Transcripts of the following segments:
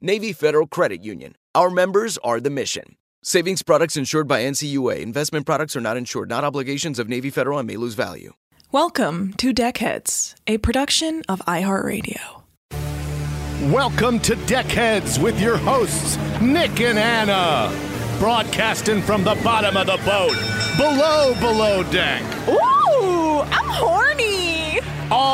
Navy Federal Credit Union. Our members are the mission. Savings products insured by NCUA. Investment products are not insured, not obligations of Navy Federal and may lose value. Welcome to Deckheads, a production of iHeartRadio. Welcome to Deckheads with your hosts, Nick and Anna. Broadcasting from the bottom of the boat, below, below deck. Ooh, I'm horny.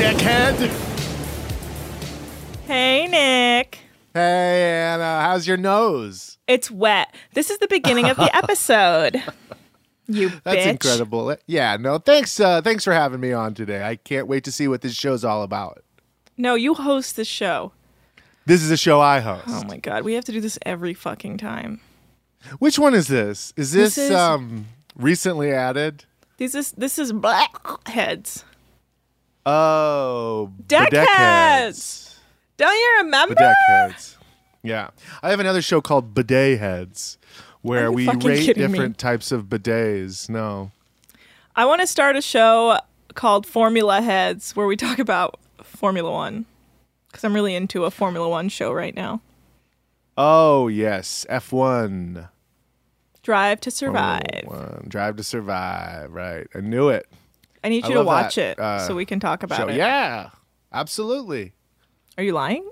What? Deckhead. Hey, Nick. Hey, Anna, how's your nose? It's wet. This is the beginning of the episode. You That's bitch. incredible. Yeah, no, thanks. Uh, thanks for having me on today. I can't wait to see what this show's all about. No, you host the show. This is a show I host. Oh my god, we have to do this every fucking time. Which one is this? Is this, This is- um recently added? This is this is blackheads. Oh, Deckheads. Don't you remember? Bidet heads. Yeah, I have another show called Bidet Heads, where we rate kidding me? different types of bidets. No, I want to start a show called Formula Heads where we talk about Formula One because I'm really into a Formula One show right now. oh yes, F one. Drive to Survive. One. Drive to Survive. Right, I knew it. I need I you to watch that, it uh, so we can talk about Show. it. Yeah, absolutely. Are you lying?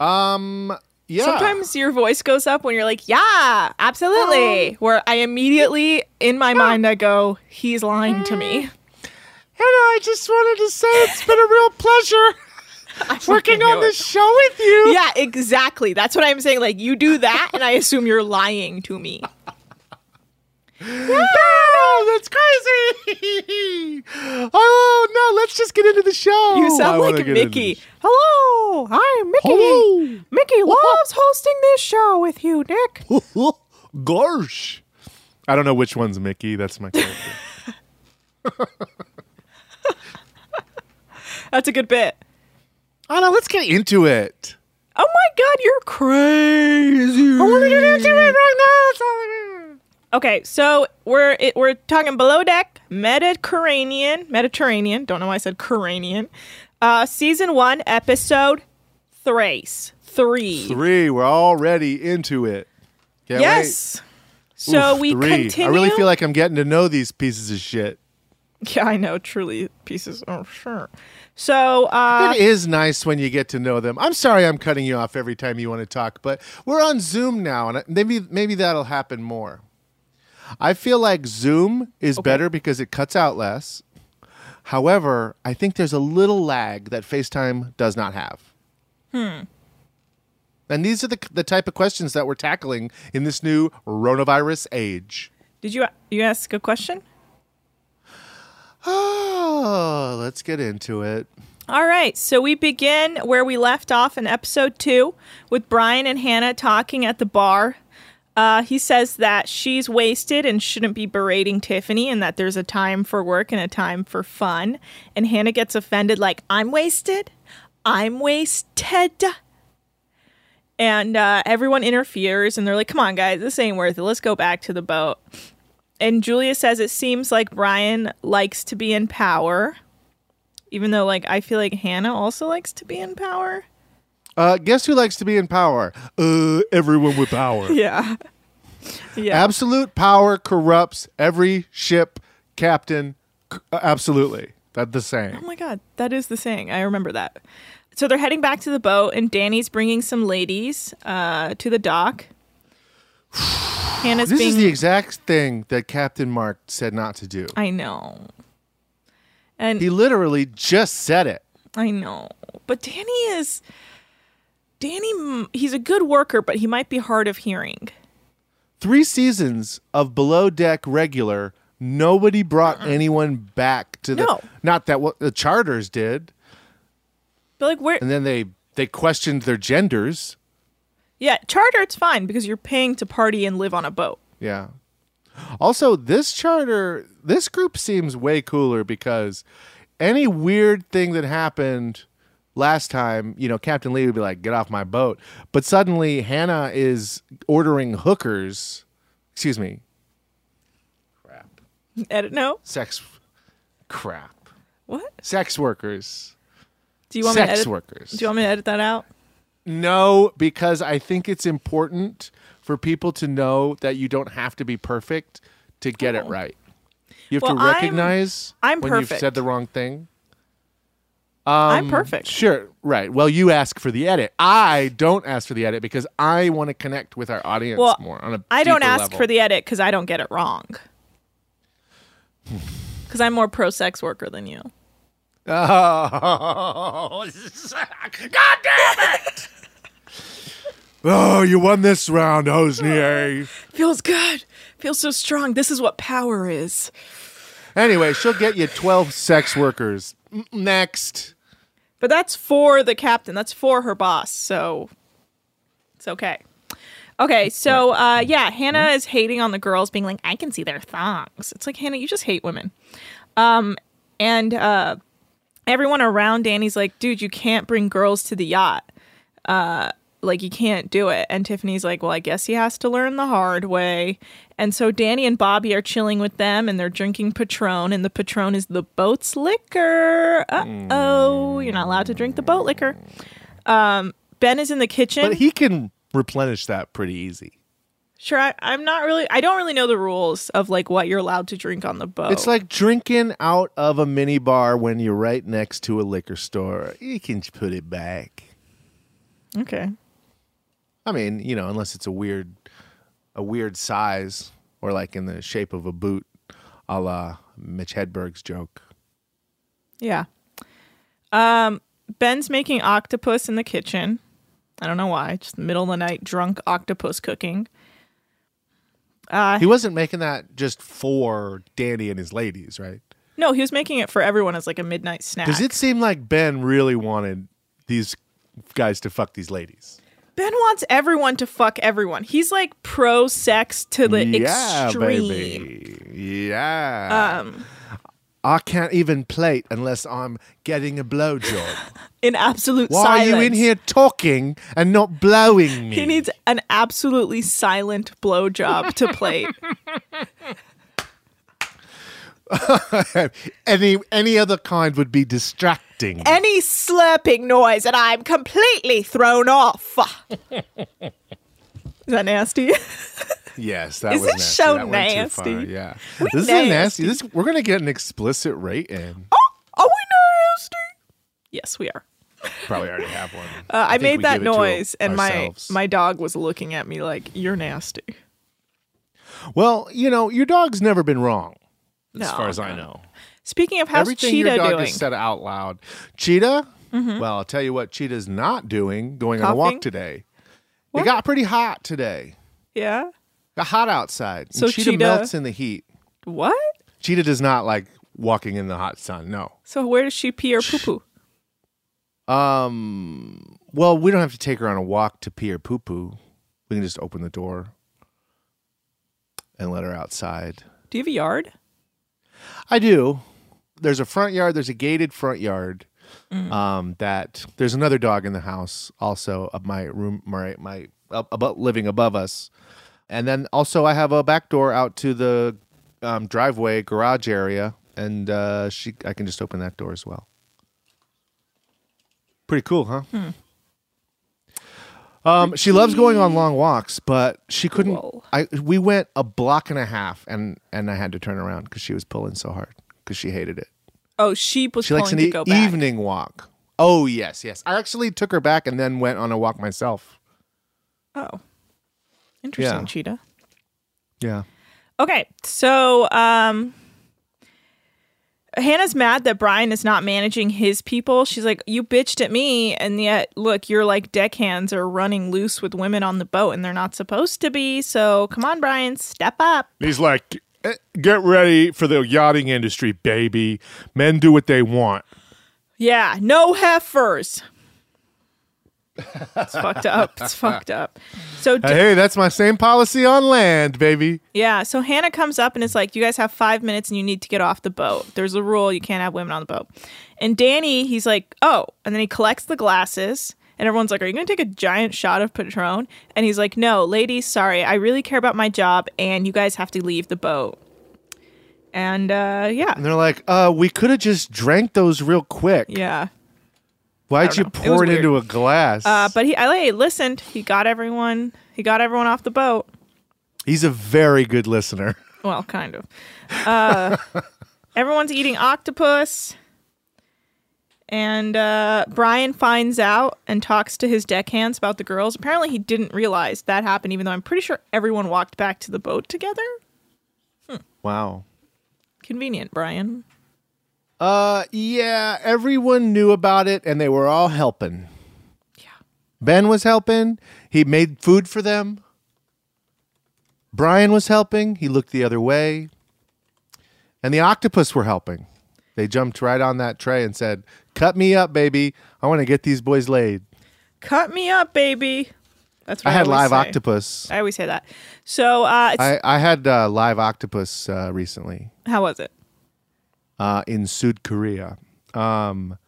Um, yeah. Sometimes your voice goes up when you're like, "Yeah, absolutely." Um, Where I immediately in my mind I go, "He's lying to me." And I just wanted to say it's been a real pleasure working on this show with you. Yeah, exactly. That's what I'm saying. Like you do that, and I assume you're lying to me. Oh, that's crazy. oh, no, let's just get into the show. You sound wanna like Mickey. Hello, I'm Mickey. Hello. Mickey loves hosting this show with you, Nick. Gosh. I don't know which one's Mickey. That's my character. That's a good bit. oh, no, let's get into it. Oh my god, you're crazy. I want to get into it right now. That's all I mean. Okay, so we're it, we're talking below deck Mediterranean, Mediterranean. Don't know why I said Coranian. Uh, season one, episode Thrace three. Three. We're already into it. Can't yes. wait. So Oof, we three. continue. I really feel like I'm getting to know these pieces of shit. yeah, I know. Truly, pieces. Oh, sure. So uh, it is nice when you get to know them. I'm sorry I'm cutting you off every time you want to talk, but we're on Zoom now, and maybe maybe that'll happen more. I feel like Zoom is better because it cuts out less. However, I think there's a little lag that FaceTime does not have. Hmm. And these are the the type of questions that we're tackling in this new coronavirus age. Did you you ask a question? Oh, let's get into it. All right, so we begin where we left off in episode two with Brian and Hannah talking at the bar. Uh, he says that she's wasted and shouldn't be berating Tiffany, and that there's a time for work and a time for fun. And Hannah gets offended, like, I'm wasted? I'm wasted. And uh, everyone interferes, and they're like, come on, guys, this ain't worth it. Let's go back to the boat. And Julia says it seems like Brian likes to be in power even though like I feel like Hannah also likes to be in power. Uh, guess who likes to be in power? Uh, everyone with power. Yeah. Yeah. Absolute power corrupts every ship captain. C- uh, absolutely. That's the same. oh my god, that is the saying. I remember that. So they're heading back to the boat and Danny's bringing some ladies uh, to the dock. Hannah's This being is the exact thing that Captain Mark said not to do. I know. And He literally just said it. I know. But Danny is Danny he's a good worker, but he might be hard of hearing. Three seasons of below deck regular. Nobody brought anyone back to the. No. Not that what the charters did, But like where and then they they questioned their genders. Yeah, charter it's fine because you're paying to party and live on a boat. Yeah. Also, this charter, this group seems way cooler because any weird thing that happened last time, you know, Captain Lee would be like, get off my boat. But suddenly Hannah is ordering hookers. Excuse me. Crap. Edit no? Sex. Crap. What? Sex workers. Do you want me to edit? workers. Do you want me to edit that out? No, because I think it's important for people to know that you don't have to be perfect to get it oh. right. You have Well, to I'm- recognize I'm when you've said the wrong thing. I'm um, perfect. Sure, right. Well, you ask for the edit. I don't ask for the edit because I want to connect with our audience Well, more on a I don't ask level. for the edit because I don't get it wrong. Because I'm more pro sex worker than you. Oh, God damn it! oh, you won this round, Hossnieh. Feels good. Feels so strong. This is what power is. Anyway, she'll get you 12 sex workers. Next. But that's for the captain. That's for her boss. So it's okay. Okay, so uh, yeah, Hannah is hating on the girls, being like, "I can see their thongs." It's like Hannah, you just hate women. Um, and uh, everyone around Danny's like, "Dude, you can't bring girls to the yacht. Uh, like you can't do it." And Tiffany's like, "Well, I guess he has to learn the hard way." And so Danny and Bobby are chilling with them, and they're drinking Patron, and the Patron is the boat's liquor. Uh oh, you're not allowed to drink the boat liquor. Um, Ben is in the kitchen. But he can replenish that pretty easy. Sure, I, I'm not really. I don't really know the rules of like what you're allowed to drink on the boat. It's like drinking out of a mini bar when you're right next to a liquor store. You can put it back. okay, I mean, you know, unless it's a weird, a weird size or like in the shape of a boot, a la Mitch Hedberg's joke. yeah. Um, Ben's making octopus in the kitchen. I don't know why. Just middle of the night, drunk octopus cooking. Uh, He wasn't making that just for Danny and his ladies, right? no, he was making it for everyone as like a midnight snack. Does it seem like Ben really wanted these guys to fuck these ladies? Ben wants everyone to fuck everyone. He's like pro sex to the yeah, extreme. baby. Yeah. Um, I can't even plate unless I'm getting a blowjob. in absolute Why silence. are you in here talking and not blowing me? He needs an absolutely silent blowjob to plate. any any other kind would be distracting. Any slurping noise, and I'm completely thrown off. Is that nasty? yes, that Is was this nasty. show That went too far, nasty? Yeah, We this is nasty. nasty. This we're gonna get an explicit rating. oh, are we nasty? Yes, we are. Probably already have one. Uh, I, think made that it noise, and my my dog was looking at me like, "You're nasty." Well, you know, your dog's never been wrong, as No, far as I know. Speaking of, how's Everything Cheetah your dog doing? Mm-hmm. has said out loud. Cheetah? Well, I'll tell you what Cheetah's not doing, going on a walk Coughing? today. It got pretty hot today. Yeah. Got hot outside. So Cheetah, Cheetah- melts in the heat. What? Cheetah does not like walking in the hot sun. No. So where does she pee or poo poo? Um. Well, we don't have to take her on a walk to pee or poo poo. We can just open the door and let her outside. Do you have a yard? I do. There's a front yard. There's a gated front yard. Um, that there's another dog in the house, also of my room, my my up, about living above us, and then also I have a back door out to the um, driveway garage area, and uh, she I can just open that door as well. Pretty cool, huh? Um, she loves going on long walks, but she couldn't. Cool. I we went a block and a half, and and I had to turn around because she was pulling so hard because she hated it. Oh, she was She likes an e- evening walk. Oh yes, yes. I actually took her back and then went on a walk myself. Oh, interesting, Yeah. cheetah. Yeah. Okay, so um Hannah's mad that Brian is not managing his people. She's like, "You bitched at me, and yet look, you're like deckhands are running loose with women on the boat, and they're not supposed to be. So come on, Brian, step up." He's like, "Eh, get ready for the yachting industry, baby. Men do what they want. Yeah, no heifers. It's fucked up. It's fucked up. So d- Hey, that's my same policy on land, baby. Yeah, so Hannah comes up and is like, "You guys have five minutes and you need to get off the boat. There's a rule: you can't have women on the boat." And Danny, he's like, "Oh," and then he collects the glasses, and everyone's like, "Are you going to take a giant shot of Patron?" And he's like, "No, ladies, sorry, I really care about my job, and you guys have to leave the boat." And uh, yeah, And they're like, uh, we could have just drank those real quick. yeah. Why'd you know. Pour it, weird. into a glass? Uh, but he, I listened. He got everyone. He got everyone off the boat. He's a very good listener. Well, kind of. Uh, everyone's eating octopus. And uh, Brian finds out and talks to his deckhands about the girls. Apparently, he didn't realize that happened, even though I'm pretty sure everyone walked back to the boat together. Wow. Convenient, Brian. Uh, yeah, everyone knew about it and they were all helping. Yeah. Ben was helping. He made food for them. Brian was helping. He looked the other way. And the octopus were helping. They jumped right on that tray and said, Cut me up, baby. I want to get these boys laid. Cut me up, baby. That's what I I, had live say. octopus. I always say that. So, uh, I, I had uh, live octopus uh, recently how was it? Uh, in South Korea. Um,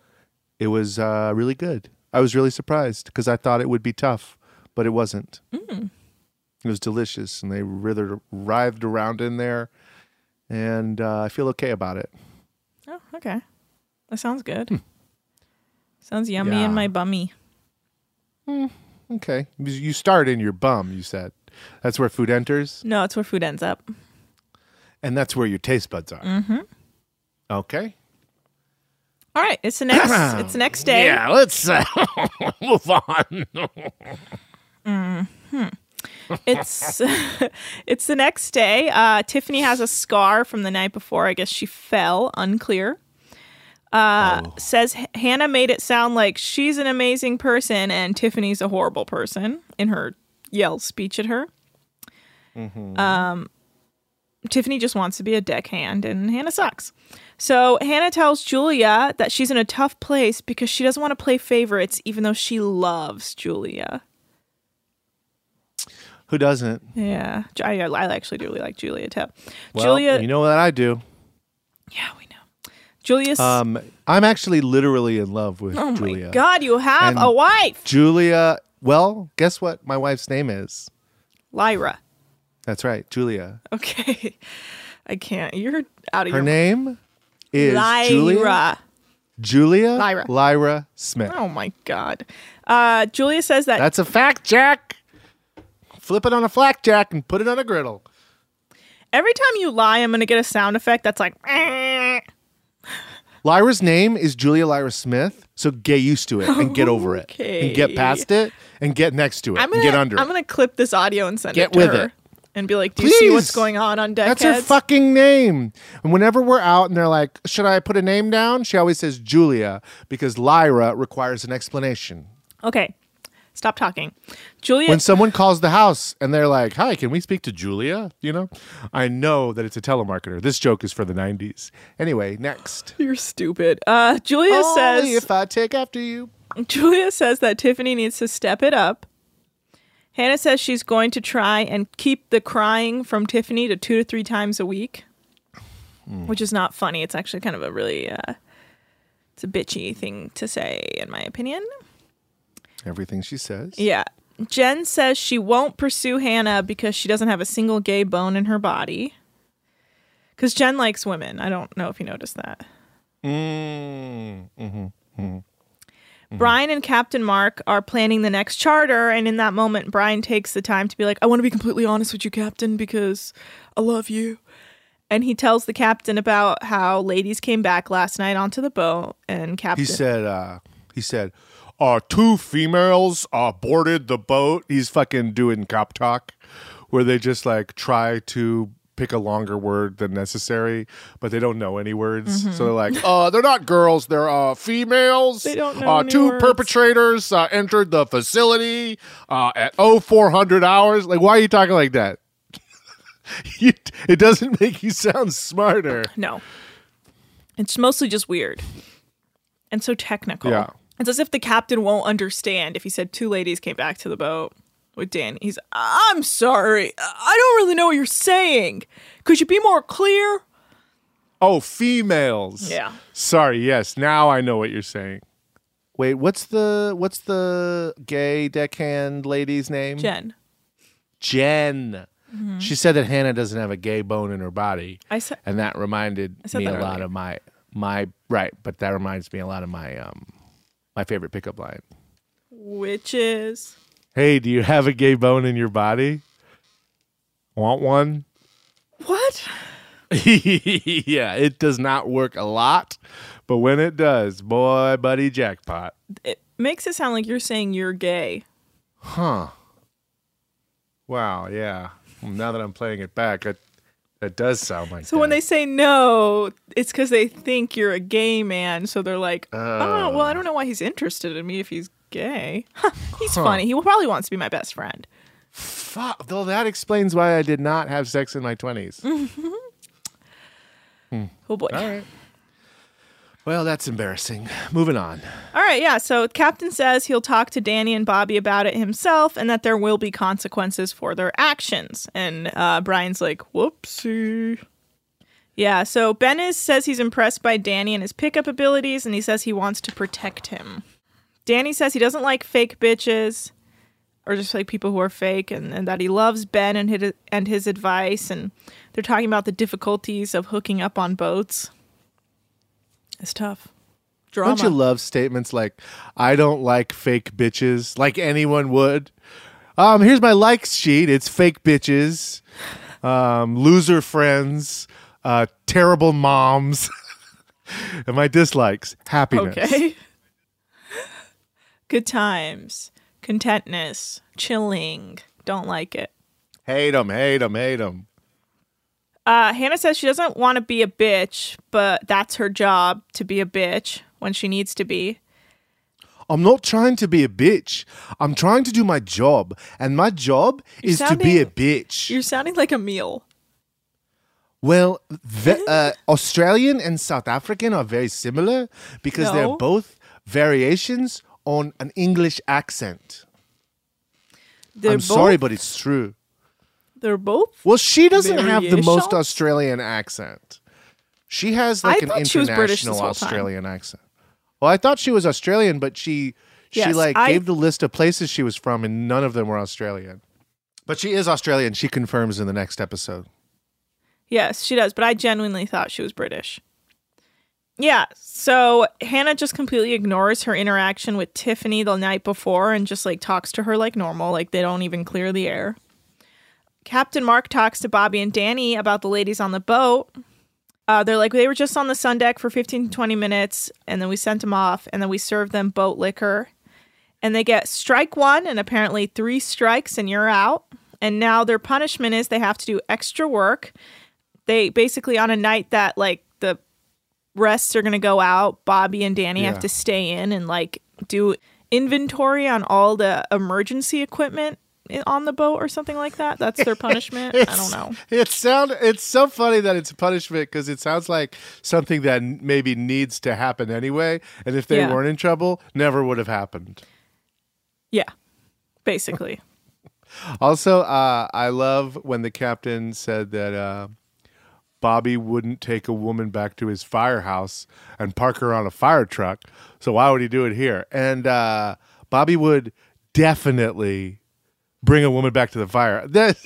it was uh, really good. I was really surprised because I thought it would be tough, but it wasn't. Mm. It was delicious, and they writhed, writhed around in there, and uh, I feel okay about it. Oh, okay. That sounds good. Sounds yummy Yeah. in my bummy. Okay, You- you start in your bum. You said that's where food enters, No, it's where food ends up. and that's where your taste buds are. Mm-hmm. Okay. All right, it's the next. it's the next day. Yeah, let's uh, move on. It's it's the next day. Uh, Tiffany has a scar from the night before. I guess she fell. Unclear. Uh, Says Hannah made it sound like she's an amazing person and Tiffany's a horrible person in her yell speech at her. Um, Tiffany just wants to be a deckhand and Hannah sucks. So Hannah tells Julia that she's in a tough place because she doesn't want to play favorites, even though she loves Julia. Who doesn't? Yeah, I, I actually do really like Julia too. Well, Julia, you know what I do. yeah, we know. Julia's. Um, I'm actually literally in love with oh Julia. my God, you have And- a wife, Julia. Well, guess what? My wife's name is. Lyra. That's right, Julia. Okay, I can't. You're out of Her your name is Lyra. Julia. Julia Lyra. Lyra Smith. Oh my God. Uh, Julia says that That's a fact, Jack. Flip it on a flak jack and put it on a griddle. every time you lie, I'm gonna get a sound effect that's like. "Eh." Lyra's name is Julia Lyra Smith, so get used to it and get over it and get past it and get next to it I'm and gonna get under I'm it. gonna clip this audio and send Get it to with her it. And be like, "Do you see what's going on on deck?" That's Deckheads?" her fucking name. And whenever we're out and they're like, should I put a name down? She always says Julia because Lyra requires an explanation. Okay. Stop talking. Julia When someone calls the house and they're like, "Hi, can we speak to Julia?" You know, I know that it's a telemarketer. This joke is for the '90s. Anyway, next. You're stupid. Uh Julia Only says if I take after you. Julia says that Tiffany needs to step it up. Hannah says she's going to try and keep the crying from Tiffany to two to three times a week, which is not funny. It's actually kind of a really, uh, it's a bitchy thing to say, in my opinion. Everything she says. Yeah. Jen says she won't pursue Hannah because she doesn't have a single gay bone in her body. Because Jen likes women. I don't know if you noticed that. Mm, mhm. Brian and Captain Mark are planning the next charter, and in that moment, Brian takes the time to be like, I want to be completely honest with you, Captain, because I love you. And he tells the captain about how ladies came back last night onto the boat, and Captain. He said. uh He said, "Uh, two females uh boarded the boat." He's fucking doing cop talk, where they just like try to pick a longer word than necessary, but they don't know any words. So they're like, "Uh, they're not girls. They're uh females." They don't know Uh, two words. perpetrators uh, entered the facility uh, at 0400 hours. Like, why are you talking like that? You- it doesn't make you sound smarter. No. It's mostly just weird and so technical. Yeah. It's as if the captain won't understand if he said two ladies came back to the boat with Dan. He's, I'm sorry. I don't really know what you're saying. Could you be more clear? Oh, females. Yeah. Sorry. Yes. Now I know what you're saying. Wait, what's the what's the gay deckhand lady's name? Jen. Jen. She said that Hannah doesn't have a gay bone in her body, I said, and that reminded said me a that lot of my my right. But that reminds me a lot of my um my favorite pickup line. which is. Hey, do you have a gay bone in your body? Want one? What? yeah, it does not work a lot, but when it does, boy, buddy, jackpot. It makes it sound like you're saying you're gay. Huh. Wow, yeah. Well, now that I'm playing it back, it, that does sound like So when they say no, it's because they think you're a gay man. So they're like, oh, well, I oh. don't know why he's interested in me if he's gay. he's funny. He probably wants to be my best friend. Fuck, though that explains why I did not have sex in my 20s. Oh boy. All right. Well, that's embarrassing. Moving on. All right, yeah. So Captain says he'll talk to Danny and Bobby about it himself, and that there will be consequences for their actions. And uh, Brian's like, "Whoopsie." Yeah. So Bennis says he's impressed by Danny and his pickup abilities, and he says he wants to protect him. Danny says he doesn't like fake bitches, or just like people who are fake, and, and that he loves Ben and his and his advice. And they're talking about the difficulties of hooking up on boats. It's tough. Drama. Don't you love statements like, I don't like fake bitches, like anyone would? Um, here's my likes sheet. It's fake bitches, um, loser friends, uh, terrible moms, and my dislikes, happiness. Okay. Good times, contentness, chilling. Don't like it. Hate them, hate them, hate them. Uh, Hannah says she doesn't want to be a bitch, but that's her job to be a bitch when she needs to be. I'm not trying to be a bitch. I'm trying to do my job, and my job You're is to be a bitch. You're sounding like a meal. Well, ve- uh, Australian and South African are very similar because No. they're both variations on an English accent. They're I'm both, sorry, but it's true. they're both. Well, she doesn't have the most Australian accent. She has I like an was British international time. Australian accent. Well, I thought she was Australian, but she she Yes, like I- gave the list of places she was from, and none of them were Australian. But she is Australian. She confirms in the next episode. Yes, she does, but I genuinely thought she was British. Yeah, so Hannah just completely ignores her interaction with Tiffany the night before and just like talks to her like normal, like they don't even clear the air. Captain Mark talks to Bobby and Danny about the ladies on the boat. Uh, they're like, they were just on the sun deck for 15 to 20 minutes, and then we sent them off, and then we served them boat liquor. And they get strike one, and apparently three strikes, and you're out. And now their punishment is they have to do extra work they basically on a night that like rests are gonna go out bobby and danny Yeah. have to stay in and like do inventory on all the emergency equipment on the boat or something like that. That's their punishment. I don't know. It sound it's so funny that it's a punishment because it sounds like something that maybe needs to happen anyway, and if they Yeah. weren't in trouble, never would have happened. Yeah, basically. Also, uh, I love when the captain said that uh, Bobby wouldn't take a woman back to his firehouse and park her on a fire truck. So why would he do it here? And uh, Bobby would definitely bring a woman back to the fire. That,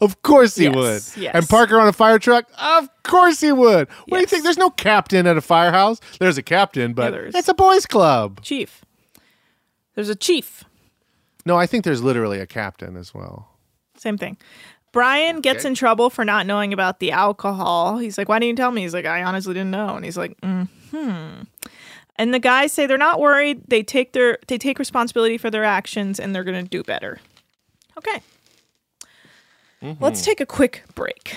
of course he Yes, would. yes. And park her on a fire truck? Of course he would. What do you think? There's no captain at a firehouse. There's a captain, but there's- it's a boys' club. Chief. There's a chief. No, I think there's literally a captain as well. Same thing. Brian gets Okay. in trouble for not knowing about the alcohol. He's like, "Why didn't you tell me?" He's like, "I honestly didn't know." And he's like, "Hmm." And the guys say they're not worried. They take their they take responsibility for their actions, and they're going to do better. Okay. Let's take a quick break.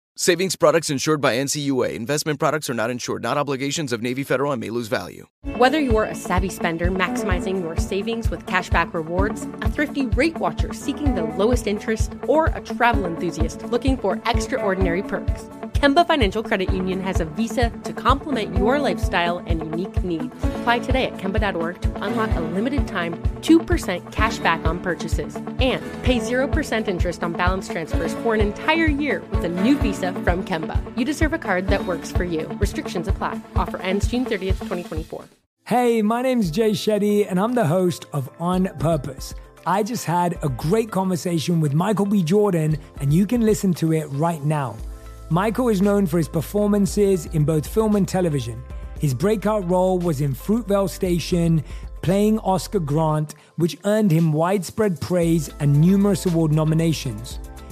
Savings products insured by NCUA. Investment products are not insured, not obligations of Navy Federal and may lose value. Whether you're a savvy spender maximizing your savings with cashback rewards, a thrifty rate watcher seeking the lowest interest, or a travel enthusiast looking for extraordinary perks, Kemba Financial Credit Union has a visa to complement your lifestyle and unique needs. Apply today at Kemba.org to unlock a limited time 2% cash back on purchases and pay 0% interest on balance transfers for an entire year with a new visa from Kemba. You deserve a card that works for you. Restrictions apply. Offer ends June 30th, 2024. Hey, my name's Jay Shetty, and I'm the host of On Purpose. I just had a great conversation with Michael B. Jordan, and you can listen to it right now. Michael is known for his performances in both film and television. His breakout role was in Fruitvale Station, playing Oscar Grant, which earned him widespread praise and numerous award nominations.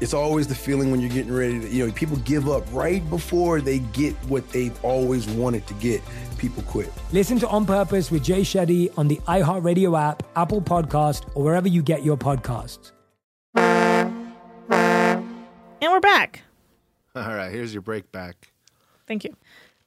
It's always the feeling when you're getting ready to, you know, people give up right before they get what they've always wanted to get. People quit. Listen to On Purpose with Jay Shetty on the iHeartRadio app, Apple Podcast, or wherever you get your podcasts. And we're back. All right, here's your break back. Thank you.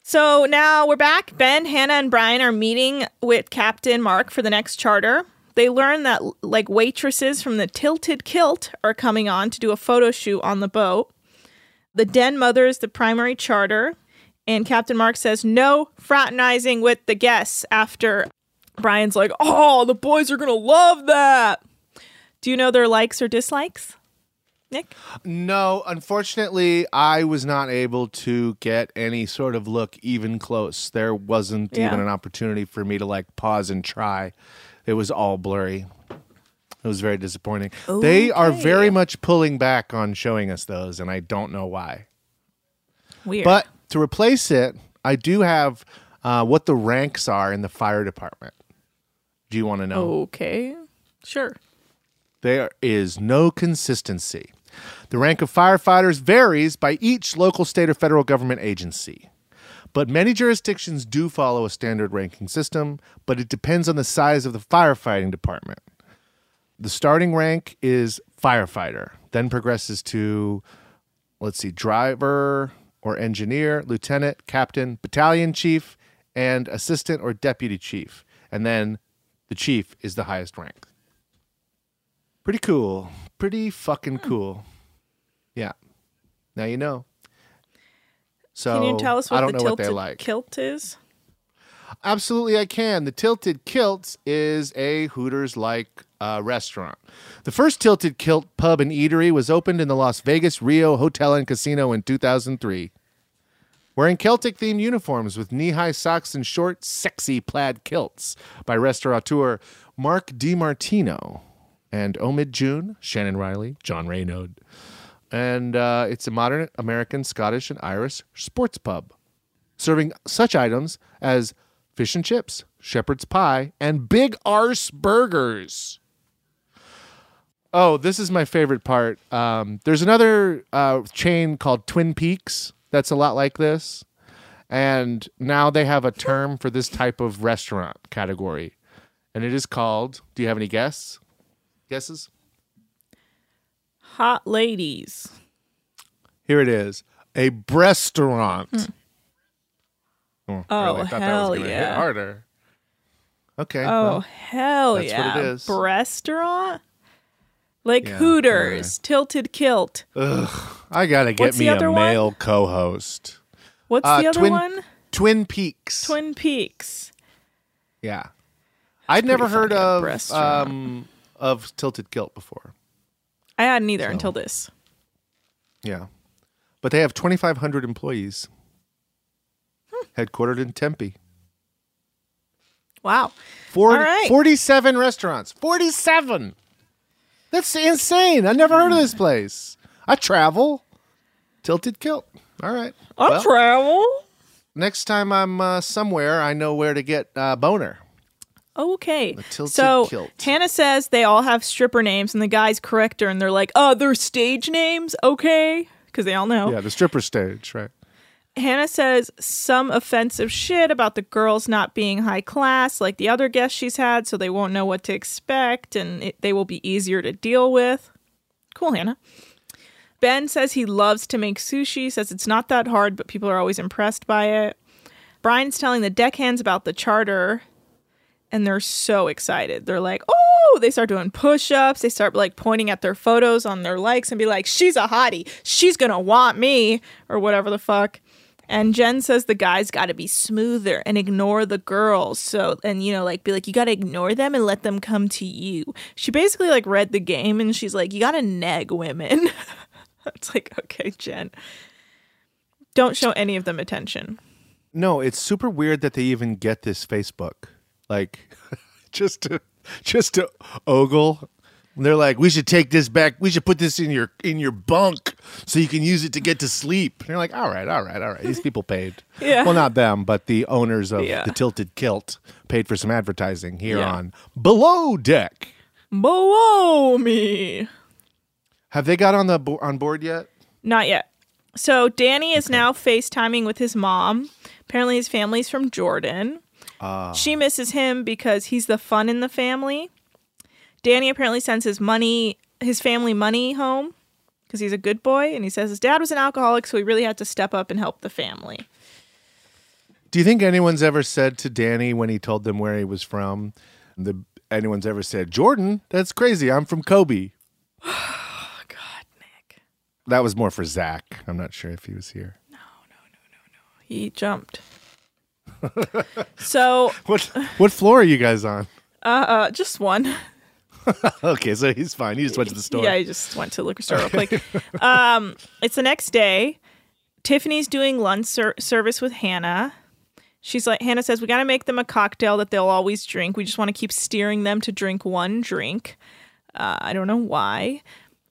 So now we're back. Ben, Hannah, and Brian are meeting with Captain Mark for the next charter. They learn that like waitresses from the Tilted Kilt are coming on to do a photo shoot on the boat. The Den Mother is the primary charter, and Captain Mark says no fraternizing with the guests after Brian's like, "Oh, the boys are going to love that." Do you know their likes or dislikes? Nick? No, unfortunately, I was not able to get any sort of look even close. There wasn't Yeah. even an opportunity for me to like pause and try. It was all blurry. It was very disappointing. They are very much pulling back on showing us those, and I don't know why. Weird. But to replace it, I do have uh, what the ranks are in the fire department. Do you want to know? okay. Sure. There is no consistency. The rank of firefighters varies by each local, state, or federal government agency. But many jurisdictions do follow a standard ranking system, but it depends on the size of the firefighting department. The starting rank is firefighter, then progresses to, let's see, driver or engineer, lieutenant, captain, battalion chief, and assistant or deputy chief. And then the chief is the highest rank. Pretty cool. Pretty fucking hmm. cool. Yeah. Now you know. So Can you tell us I what don't the know what they like. kilt is? Absolutely, I can. The Tilted Kilt is a Hooters like uh, restaurant. The first Tilted Kilt pub and eatery was opened in the Las Vegas Rio Hotel and Casino in 2003. Wearing Celtic themed uniforms with knee high socks and short, sexy plaid kilts by restaurateur Mark DiMartino and Omid June, Shannon Riley, John Raynaud. And uh, it's a modern American, Scottish, and Irish sports pub, serving such items as fish and chips, shepherd's pie, and big arse burgers. Oh, this is my favorite part. Um, there's another uh, chain called Twin Peaks that's a lot like this. And now they have a term for this type of restaurant category. And it is called, do you have any guesses? Guesses? Hot ladies. Here it is a restaurant. Hmm. Oh, Oh, really? I thought that hell was gonna hit yeah. harder. Okay. Oh well, hell that's yeah! what it is. Restaurant, like Yeah, Hooters, Tilted Kilt. ugh, I gotta get What's me a one? male co-host. What's Uh, the other Twin- one? Twin Peaks. Twin Peaks. Yeah. I'd never heard of um of Tilted Kilt before. I hadn't either until this. Yeah. But they have 2500 employees. Hmm. Headquartered in Tempe. Wow. 40, All right. 47 restaurants. 47. That's insane. I never heard of this place. I travel. Tilted Kilt. All right. I Well, travel. next time I'm uh, somewhere, I know where to get uh, boner. Okay. So kilt. Hannah says they all have stripper names, and the guys correct her, and they're like, "Oh, they're stage names, okay?" Because they all know. Yeah, the stripper stage, right? Hannah says some offensive shit about the girls not being high class like the other guests she's had, so they won't know what to expect and it, they will be easier to deal with. Cool, Hannah. Ben says he loves to make sushi, says it's not that hard, but people are always impressed by it. Brian's telling the deckhands about the charter, and they're so excited. They're like, oh, they start doing push ups. They start like pointing at their photos on their likes and be like, she's a hottie. She's going to want me, or whatever the fuck. And Jen says the guys got to be smoother and ignore the girls. So, and you know, like be like, you got to ignore them and let them come to you. She basically like read the game and she's like, you got to neg women. it's like, okay, Jen. Don't show any of them attention. No, it's super weird that they even get this Facebook. Like, just to just to ogle. They're like, we should take this back. We should put this in your in your bunk so you can use it to get to sleep. And you're like, all right, all right, all right. These people paid. Yeah. Well, not them, but the owners of Yeah. the Tilted Kilt paid for some advertising here Yeah. on Below Deck. Below me. Have they got on the bo- on board yet? Not yet. So Danny is now FaceTiming with his mom. Apparently, his family's from Jordan. Ah. She misses him because he's the fun in the family. Danny apparently sends his money, his family money home because he's a good boy. And he says his dad was an alcoholic, so he really had to step up and help the family. Do you think anyone's ever said to Danny when he told them where he was from, the anyone's ever said, Jordan, that's crazy. I'm from Kobe. God, Nick. That was more for Zach. I'm not sure if he was here. No, no, no, no, no. He jumped. So, What what floor are you guys on? uh, uh, just one. okay, so he's fine. He just went to the store. Yeah, he just went to the liquor store real quick. um, it's the next day. Tiffany's doing lunch ser- service with Hannah. She's like, Hannah says, we got to make them a cocktail that they'll always drink. We just want to keep steering them to drink one drink. Uh, I don't know why.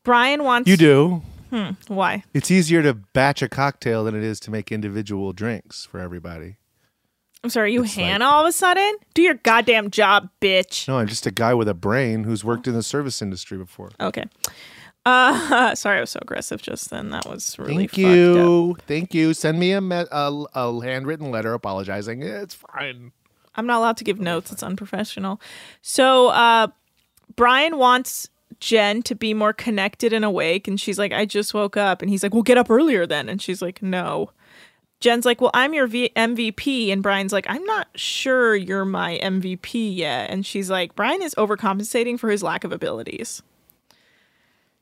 Brian wants. You do. Hmm, why? It's easier to batch a cocktail than it is to make individual drinks for everybody. I'm sorry, you It's like- Hannah all of a sudden? Do your goddamn job, bitch. No, I'm just a guy with a brain who's worked in the service industry before. Okay. Uh, sorry, I was so aggressive just then. That was really Thank you. Thank you. Send me a, me- a, a handwritten letter apologizing. It's fine. I'm not allowed to give notes. It's unprofessional. So uh, Brian wants Jen to be more connected and awake, and she's like, "I just woke up," and he's like, "Well, get up earlier then," and she's like, "No." Jen's like, "Well, I'm your v- MVP," and Brian's like, "I'm not sure you're my MVP yet," and she's like, "Brian is overcompensating for his lack of abilities."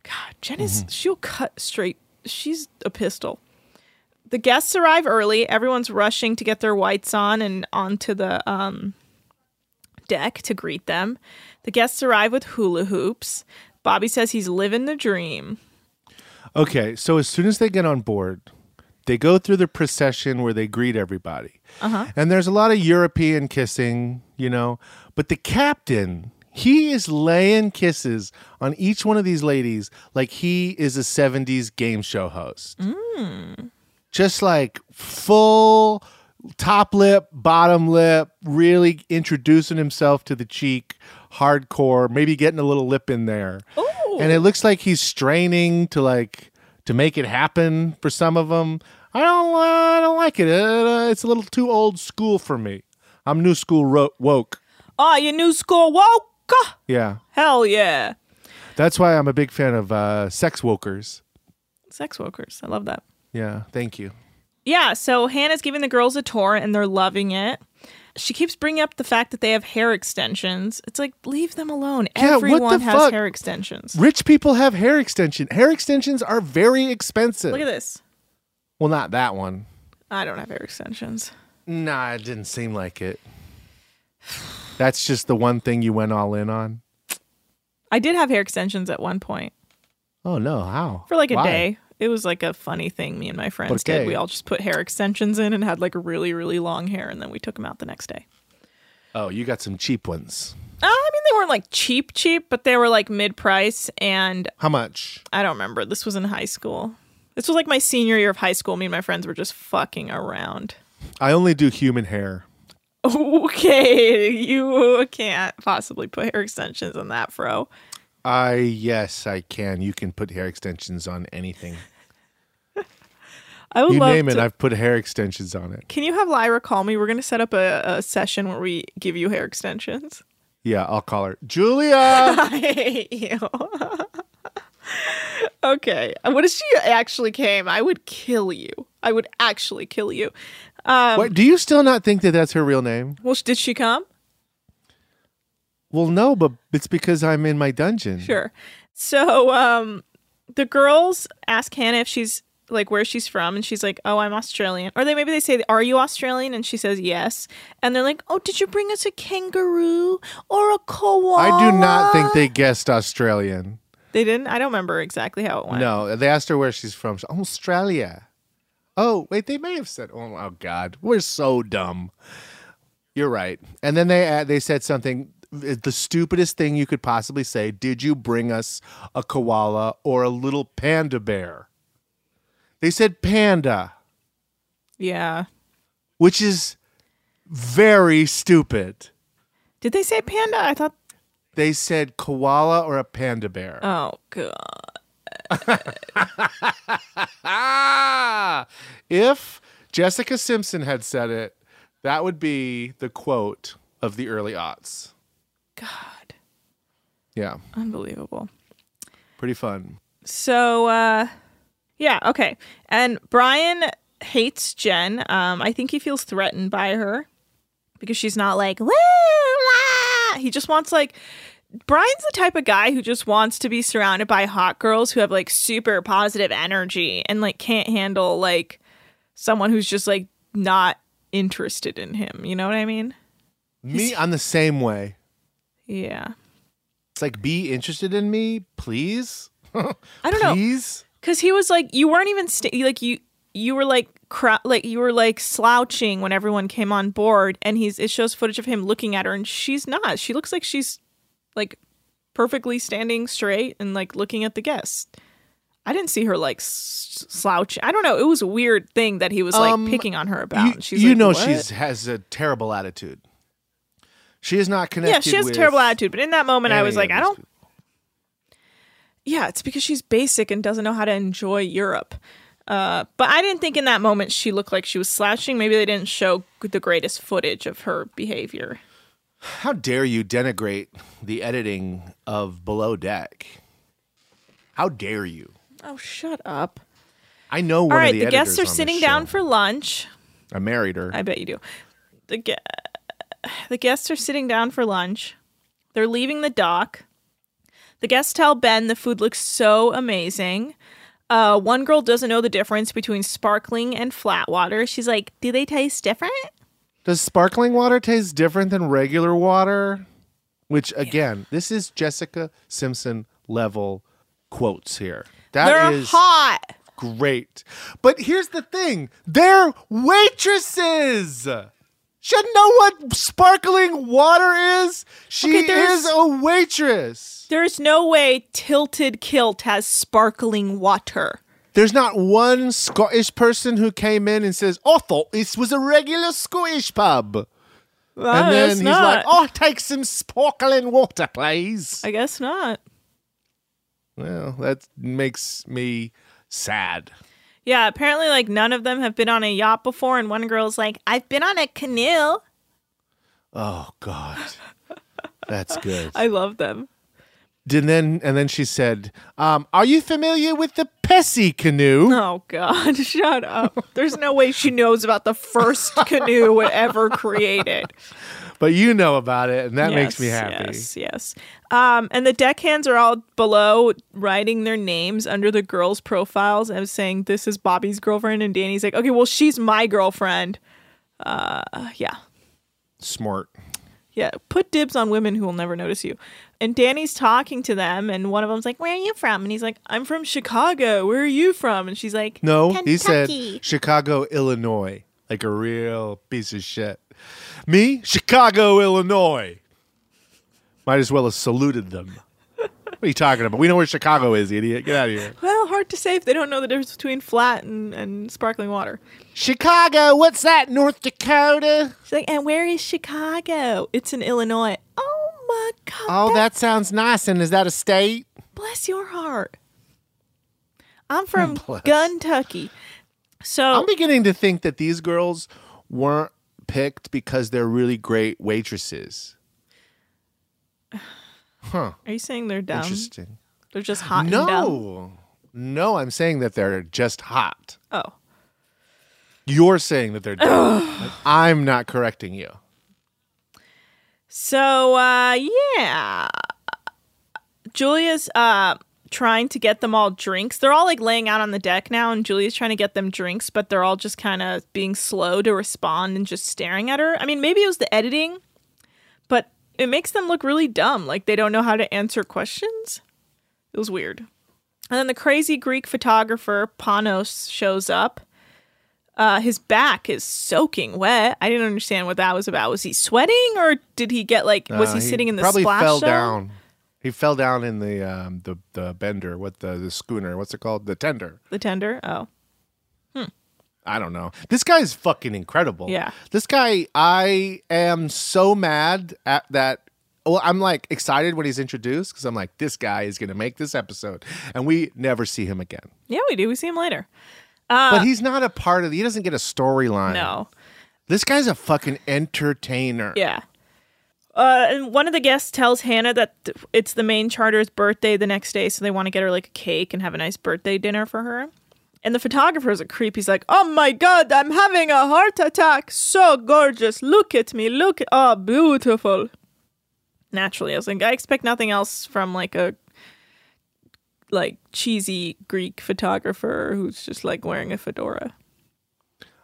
God, Jen is she'll cut straight. She's a pistol. The guests arrive early. Everyone's rushing to get their whites on and onto the um, deck to greet them. The guests arrive with hula hoops. Bobby says he's living the dream. Okay, so as soon as they get on board, They go through the procession where they greet everybody. Uh-huh. And there's a lot of European kissing, you know, but the captain, he is laying kisses on each one of these ladies like he is a 70s game show host. Just like full top lip, bottom lip, really introducing himself to the cheek, hardcore, maybe getting a little lip in there. And it looks like he's straining to like to make it happen for some of them. I don't, I don't like it. Uh, it's a little too old school for me. I'm new school ro- woke. Oh, you new school woke? Yeah, Hell yeah. that's why I'm a big fan of uh, sex wokers. Sex workers. I love that. Yeah, thank you. Yeah, so Hannah's giving the girls a tour and they're loving it. She keeps bringing up the fact that they have hair extensions. It's like, leave them alone. Yeah, what the Everyone has fuck? hair extensions. Rich people have hair extension. Hair extensions are very expensive. Look at this. Well, not that one. I don't have hair extensions. Nah, it didn't seem like it. That's just the one thing you went all in on. I did have hair extensions at one point Oh no, how? for like a Why? day. It was like a funny thing me and my friends Okay. did. We all just put hair extensions in and had like really, really long hair, and then we took them out the next day. Oh, you got some cheap ones. Uh, I mean, they weren't like cheap, cheap, but they were like mid price. And How much? I don't remember. This was in high school. This was like my senior year of high school. Me and my friends were just fucking around. I only do human hair. Okay, you can't possibly put hair extensions on that, fro. I yes, I can. You can put hair extensions on anything. I would You love name it, I've put hair extensions on it. Can you have Lyra call me? We're gonna set up a, a session where we give you hair extensions. Yeah, I'll call her Julia. I hate you. Okay, what if she actually came? I would kill you. I would actually kill you. Um, What, do you still not think that that's her real name? well, did she come? Well, no, but it's because I'm in my dungeon. Sure. So um the girls ask Hannah if she's like where she's from and she's like, "Oh, I'm Australian." Or they maybe they say, "Are you Australian?" and she says, "Yes." And they're like, "Oh, did you bring us a kangaroo or a koala?" I do not think they guessed Australian. They didn't. I don't remember exactly how it went. No, they asked her where she's from. She- Australia. Oh, wait, they may have said, oh, oh God, we're so dumb. You're right. And then they uh, they said something, uh, the stupidest thing you could possibly say. Did you bring us a koala or a little panda bear? They said panda, Yeah. which is very stupid. Did they say panda? I thought. They said koala or a panda bear. Oh god. If Jessica Simpson had said it, that would be the quote of the early aughts. God. Yeah, Unbelievable. pretty fun. So uh yeah, okay. And Brian hates Jen. Um I think he feels threatened by her because she's not like woo la. He just wants like Brian's the type of guy who just wants to be surrounded by hot girls who have like super positive energy and like can't handle like someone who's just like not interested in him. You know what I mean? Me, I'm the same way. Yeah. It's like, be interested in me, please. I don't know. Please. Cause he was like, you weren't even sta- like you you were like cra- like you were like slouching when everyone came on board, and he's it shows footage of him looking at her, and she's not. She looks like she's like perfectly standing straight and like looking at the guests. I didn't see her like s- slouch. I don't know. It was a weird thing that he was like Um, picking on her about. You, she's you like, know, she's has a terrible attitude. She is not connected. yeah, she has a terrible attitude. But in that moment, I was like, I don't. Yeah, it's because she's basic and doesn't know how to enjoy Europe. Uh, but I didn't think in that moment she looked like she was slashing. Maybe they didn't show the greatest footage of her behavior. How dare you denigrate the editing of Below Deck? How dare you? Oh, shut up! I know All of the, the, guests are sitting down for lunch. I married her. I bet you do. The ge- the guests are sitting down for lunch. They're leaving the dock. The guests tell Ben the food looks so amazing. Uh, one girl doesn't know the difference between sparkling and flat water. She's like, "Do they taste different?" Does sparkling water taste different than regular water? Which again, this is Jessica Simpson level quotes here. That They're is hot. great. But here's the thing they're waitresses. Should know what sparkling water is. She Okay, is a waitress. There's no way Tilted Kilt has sparkling water. There's not one Scottish person who came in and says, I thought this was a regular Scottish pub. Well, and then he's not. like, Oh, take some sparkling water, please. I guess not. Well, that makes me sad. Yeah, apparently, like none of them have been on a yacht before, and one girl's like, "I've been on a canoe." Oh God, that's good. I love them. And then and then she said, um, "Are you familiar with the Pesse canoe?" Oh God, shut up! There's no way she knows about the first canoe ever created. But you know about it, and that makes me happy. Yes, yes. Um, and the deckhands are all below writing their names under the girls' profiles and saying, This is Bobby's girlfriend. And Danny's like, Okay, well, she's my girlfriend. Uh, yeah. Smart. Yeah. Put dibs on women who will never notice you. And Danny's talking to them, and one of them's like, Where are you from? And he's like, I'm from Chicago. Where are you from? And she's like, No, he said Chicago, Illinois, like a real piece of shit. Me, Chicago, Illinois. Might as well have saluted them. What are you talking about? We know where Chicago is, idiot. Get out of here. Well, hard to say if they don't know the difference between flat and, and sparkling water. Chicago, what's that? North Dakota? She's like, and where is Chicago? It's in Illinois. Oh my God. Oh, that sounds nice. And is that a state? Bless your heart. I'm from Bless. Kentucky. So I'm beginning to think that these girls weren't picked because they're really great waitresses. Huh. are you saying they're dumb? Interesting. They're just hot? No. No, I'm saying that they're just hot. Oh. You're saying that they're dumb. I'm not correcting you. So uh yeah. Julia's uh trying to get them all drinks. They're all like laying out on the deck now and Julia's trying to get them drinks, but they're all just kind of being slow to respond and just staring at her. I mean, maybe it was the editing, it makes them look really dumb, like they don't know how to answer questions. It was weird. And then the crazy Greek photographer Panos shows up. Uh, his back is soaking wet. I didn't understand what that was about. Was he sweating or did he get like? Was Uh, he sitting in the probably splash fell zone? down. He fell down in the um, the the bender. What the the schooner? What's it called? The tender. The tender. Oh, I don't know. This guy is fucking incredible. Yeah. This guy, I am so mad at that. Well, I'm like excited when he's introduced because I'm like, this guy is going to make this episode. And we never see him again. yeah, we do. We see him later. Uh, but he's not a part of the, he doesn't get a storyline. no. This guy's a fucking entertainer. Yeah. Uh, and one of the guests tells Hannah that it's the main charter's birthday the next day, so they want to get her like a cake and have a nice birthday dinner for her. And the photographer's a creep. He's like, "Oh my god, I'm having a heart attack! So gorgeous! Look at me! Look! Oh, beautiful!" Naturally, I was like, I expect nothing else from like a like cheesy Greek photographer who's just like wearing a fedora.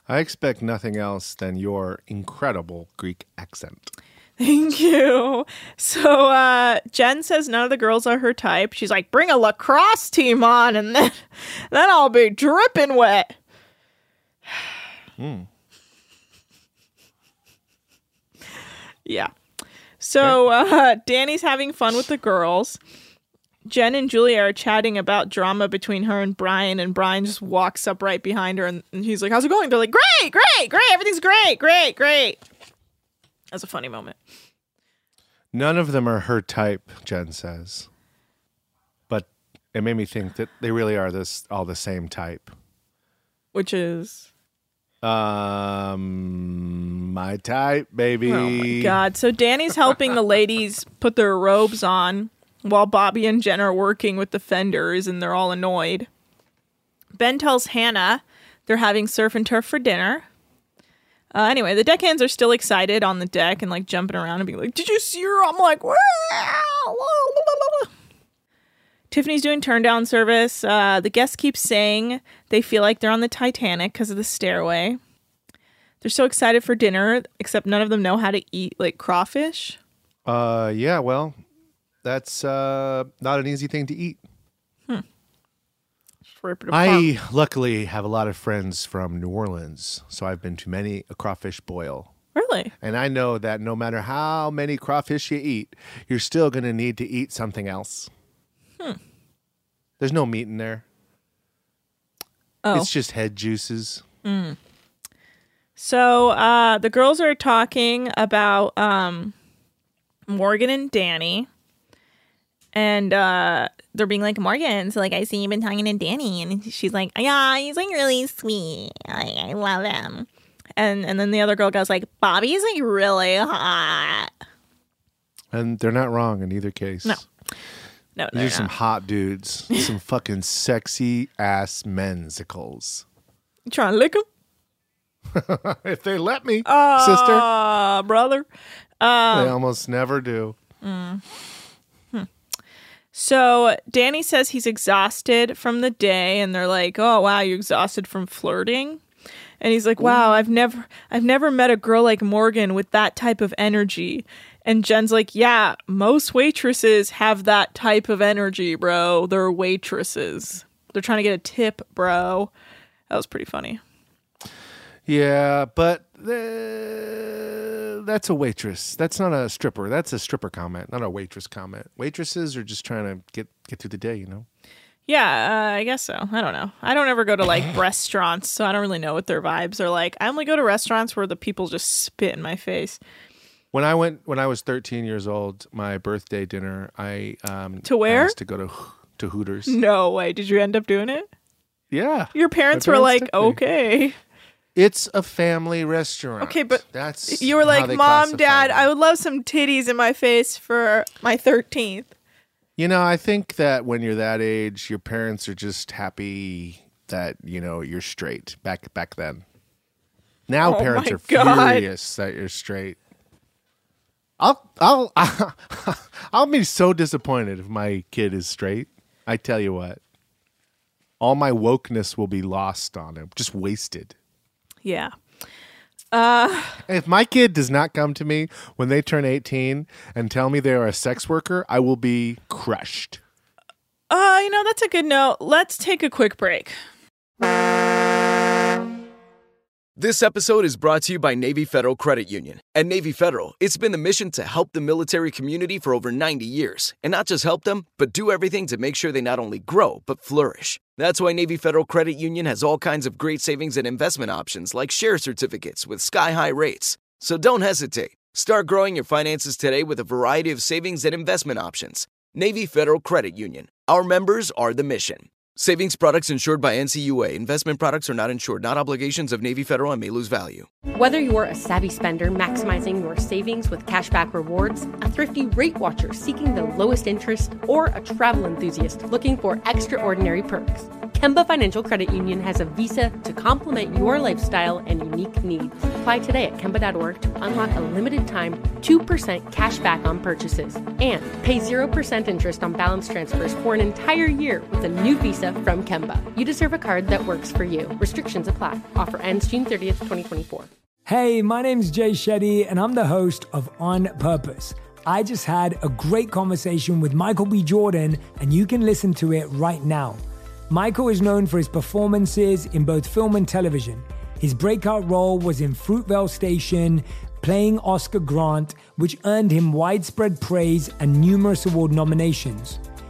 I expect nothing else than your incredible Greek accent. Thank you. So uh Jen says none of the girls are her type. She's like, bring a lacrosse team on and then then I'll be dripping wet. Yeah. So uh Danny's having fun with the girls. Jen and Julia are chatting about drama between her and Brian, and Brian just walks up right behind her and, and he's like, How's it going? They're like, Great, great, great, everything's great, great, great. That's a funny moment. None of them are her type, Jen says. But it made me think that they really are this all the same type. Which is Um, my type, baby. Oh my god. So Danny's helping the ladies put their robes on while Bobby and Jen are working with the fenders and they're all annoyed. Ben tells Hannah they're having surf and turf for dinner. Uh, anyway, the deckhands are still excited on the deck and like jumping around and being like, Did you see her? I'm like, "Wow." Tiffany's doing turn down service. Uh, the guests keep saying they feel like they're on the Titanic because of the stairway. They're so excited for dinner, except none of them know how to eat like crawfish. Uh, yeah, well, that's uh not an easy thing to eat. Rip it apart. I luckily have a lot of friends from New Orleans, so I've been to many a crawfish boil. really? And I know that no matter how many crawfish you eat, you're still going to need to eat something else. Hmm. There's no meat in there. Oh. It's just head juices. Mm. So uh, the girls are talking about um, Morgan and Danny, and uh, they're being like, Morgan, so like I see you've been talking to Danny, and she's like, Yeah, he's like really sweet. I, I love him. And and then the other girl goes like, Bobby's like really hot. And they're not wrong in either case. No. No, These are some hot dudes, some fucking sexy ass mensicles. You trying to lick him? if they let me, Uh, sister. brother. Um, they almost never do. Mm. So Danny says he's exhausted from the day, and they're like, "Oh wow, you exhausted from flirting?" And he's like, "Wow, I've never, I've never met a girl like Morgan with that type of energy." And Jen's like, "Yeah, most waitresses have that type of energy, bro. They're waitresses. They're trying to get a tip, bro." That was pretty funny. Yeah, but uh, that's a waitress. That's not a stripper. That's a stripper comment, not a waitress comment. Waitresses are just trying to get get through the day, you know. Yeah, uh, I guess so. I don't know. I don't ever go to like restaurants, so I don't really know what their vibes are like. I only go to restaurants where the people just spit in my face. When I went when I was 13 years old, my birthday dinner, I um To where? asked to go to to Hooters. No way. Did you end up doing it? Yeah. Your parents, My were like, okay. It's a family restaurant. Okay, but that's you were like, Mom, Dad, it." I would love some titties in my face for my 13th. You know, I think that when you're that age, your parents are just happy that you know you're straight. Back back then. Now Oh parents are God. furious that you're straight. I'll I'll I'll be so disappointed if my kid is straight. I tell you what. All my wokeness will be lost on him, just wasted. Yeah. Uh, If my kid does not come to me when they turn 18 and tell me they are a sex worker, I will be crushed. uh, you know, that's a good note. Let's take a quick break. This episode is brought to you by Navy Federal Credit Union. At Navy Federal, it's been the mission to help the military community for over 90 years. And not just help them, but do everything to make sure they not only grow, but flourish. That's why Navy Federal Credit Union has all kinds of great savings and investment options like share certificates with sky high rates. So don't hesitate. Start growing your finances today with a variety of savings and investment options. Navy Federal Credit Union. Our members are the mission. Savings products insured by NCUA. Investment products are not insured, not obligations of Navy Federal and may lose value. Whether you're a savvy spender maximizing your savings with cashback rewards, a thrifty rate watcher seeking the lowest interest, or a travel enthusiast looking for extraordinary perks, Kemba Financial Credit Union has a visa to complement your lifestyle and unique needs. Apply today at Kemba.org to unlock a limited time 2% cash back on purchases and pay 0% interest on balance transfers for an entire year with a new visa from Kemba. You deserve a card that works for you. Restrictions apply. Offer ends June 30th, 2024. Hey, my name's Jay Shetty, and I'm the host of On Purpose. I just had a great conversation with Michael B. Jordan, and you can listen to it right now. Michael is known for his performances in both film and television. His breakout role was in Fruitvale Station, playing Oscar Grant, which earned him widespread praise and numerous award nominations.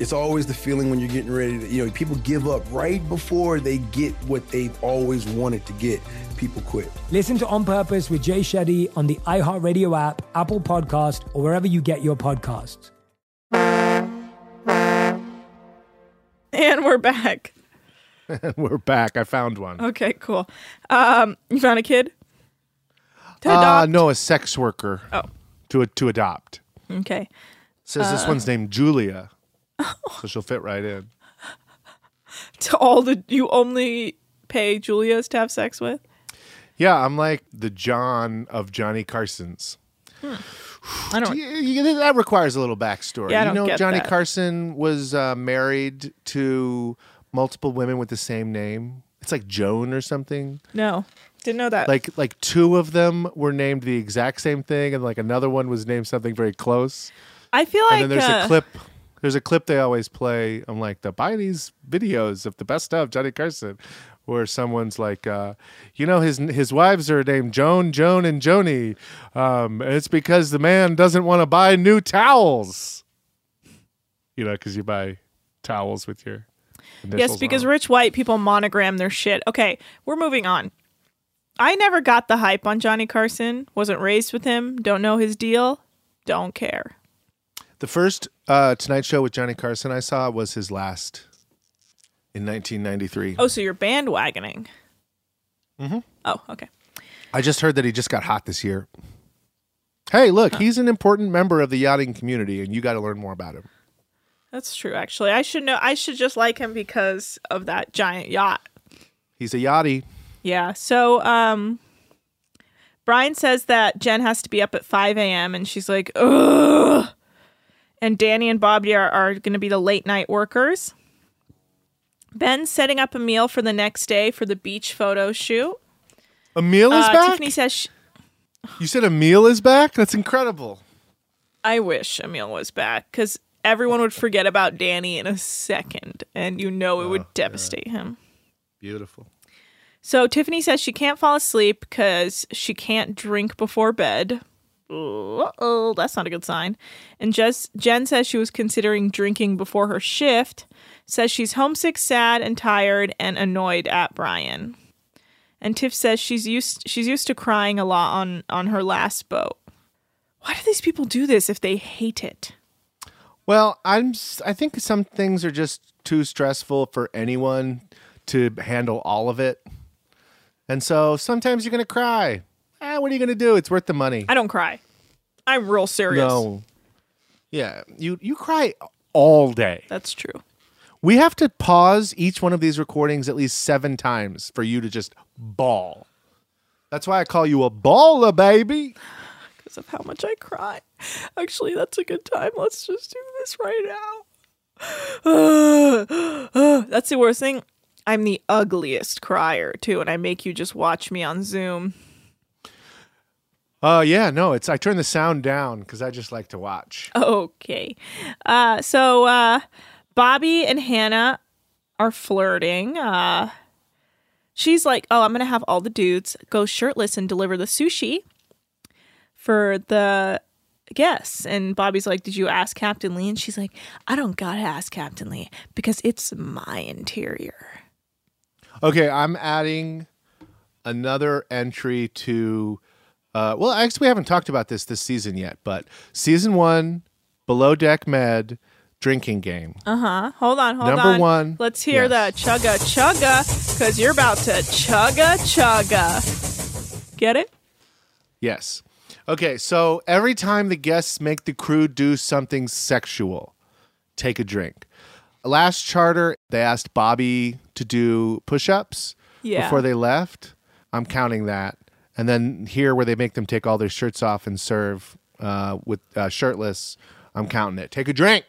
It's always the feeling when you're getting ready to, you know, people give up right before they get what they've always wanted to get. People quit. Listen to On Purpose with Jay Shetty on the iHeartRadio app, Apple Podcast, or wherever you get your podcasts. And we're back. We're back. I found one. Okay, cool. Um, you found a kid? To Uh, adopt? no, a sex worker. Oh. To to adopt. Okay. Says this Uh, one's named Julia. so she'll fit right in. To all the you only pay Julia's to have sex with? Yeah, I'm like the John of Johnny Carson's. I don't. You- you- that requires a little backstory. Yeah, I you don't know, get Johnny that. Carson was uh, married to multiple women with the same name. It's like Joan or something. No, didn't know that. Like like two of them were named the exact same thing, and like another one was named something very close. I feel like and then there's uh, a clip. There's a clip they always play. I'm like the buy these videos of the best of Johnny Carson, where someone's like, uh, you know, his his wives are named Joan, Joan, and Joni. Um, and it's because the man doesn't want to buy new towels. You know, because you buy towels with your Yes, because on rich white people monogram their shit. Okay, we're moving on. I never got the hype on Johnny Carson. Wasn't raised with him. Don't know his deal. Don't care. The first uh, Tonight Show with Johnny Carson I saw was his last in 1993. Oh, so you're bandwagoning. Mm-hmm. Oh, okay. I just heard that he just got hot this year. Hey, look, he's an important member of the yachting community, and you got to learn more about him. That's true. Actually, I should know. I should just like him because of that giant yacht. He's a yachty. Yeah. So, um, Brian says that Jen has to be up at 5 a.m. and she's like, ugh. And Danny and Bobby are, are going to be the late night workers. Ben's setting up a meal for the next day for the beach photo shoot. Emil is Uh, back. Tiffany says, sh You said Emil is back. That's incredible. I wish Emil was back because everyone would forget about Danny in a second and you know it would devastate him. Beautiful. So Tiffany says she can't fall asleep because she can't drink before bed. Oh, that's not a good sign. And Jess, Jen says she was considering drinking before her shift. Says she's homesick, sad, and tired, and annoyed at Brian. And Tiff says she's used she's used to crying a lot on on her last boat. Why do these people do this if they hate it? Well, I'm. I think some things are just too stressful for anyone to handle all of it, and so sometimes you're gonna cry. Ah, what are you gonna do? It's worth the money. I don't cry. I'm real serious. No. Yeah, you you cry all day. That's true. We have to pause each one of these recordings at least seven times for you to just bawl. That's why I call you a baller, baby. because of how much I cry. Actually, that's a good time. Let's just do this right now. that's the worst thing. I'm the ugliest crier too, and I make you just watch me on Zoom. Oh yeah, no, it's I turn the sound down because I just like to watch. Okay. Uh, so uh, Bobby and Hannah are flirting. Uh, she's like, "Oh, I'm gonna have all the dudes go shirtless and deliver the sushi for the guests." And Bobby's like, "Did you ask Captain Lee?" And she's like, "I don't gotta ask Captain Lee because it's my interior." Okay, I'm adding another entry to. Uh, well, actually, we haven't talked about this this season yet, but season one, Below Deck Med drinking game. Uh huh. Hold on, hold Number on. Number one, Let's hear the chugga chugga because you're about to chugga chugga. Get it? Yes. Okay, so every time the guests make the crew do something sexual, take a drink. Last charter, they asked Bobby to do push ups Yeah. before they left. I'm counting that. And then here, where they make them take all their shirts off and serve uh, with uh, shirtless, I'm counting it. Take a drink.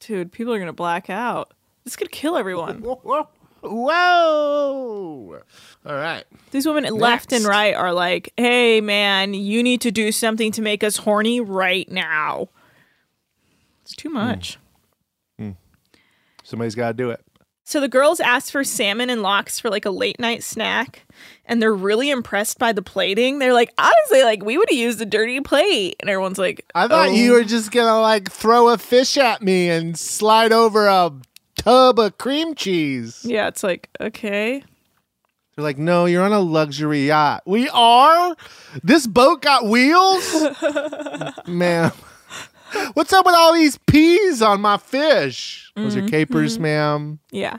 Dude, people are gonna black out. This could kill everyone. Whoa! All right. These women left and right are like, hey man, you need to do something to make us horny right now. It's too much. Somebody's got to do it. So the girls ask for salmon and lox for like a late night snack, and they're really impressed by the plating. They're like, honestly, like we would have used a dirty plate, and everyone's like, I thought "Oh." you were just gonna like throw a fish at me and slide over a tub of cream cheese. Yeah, it's like okay. They're like, no, you're on a luxury yacht. We are. This boat got wheels, ma'am. What's up with all these peas on my fish? Those are capers, ma'am. Yeah.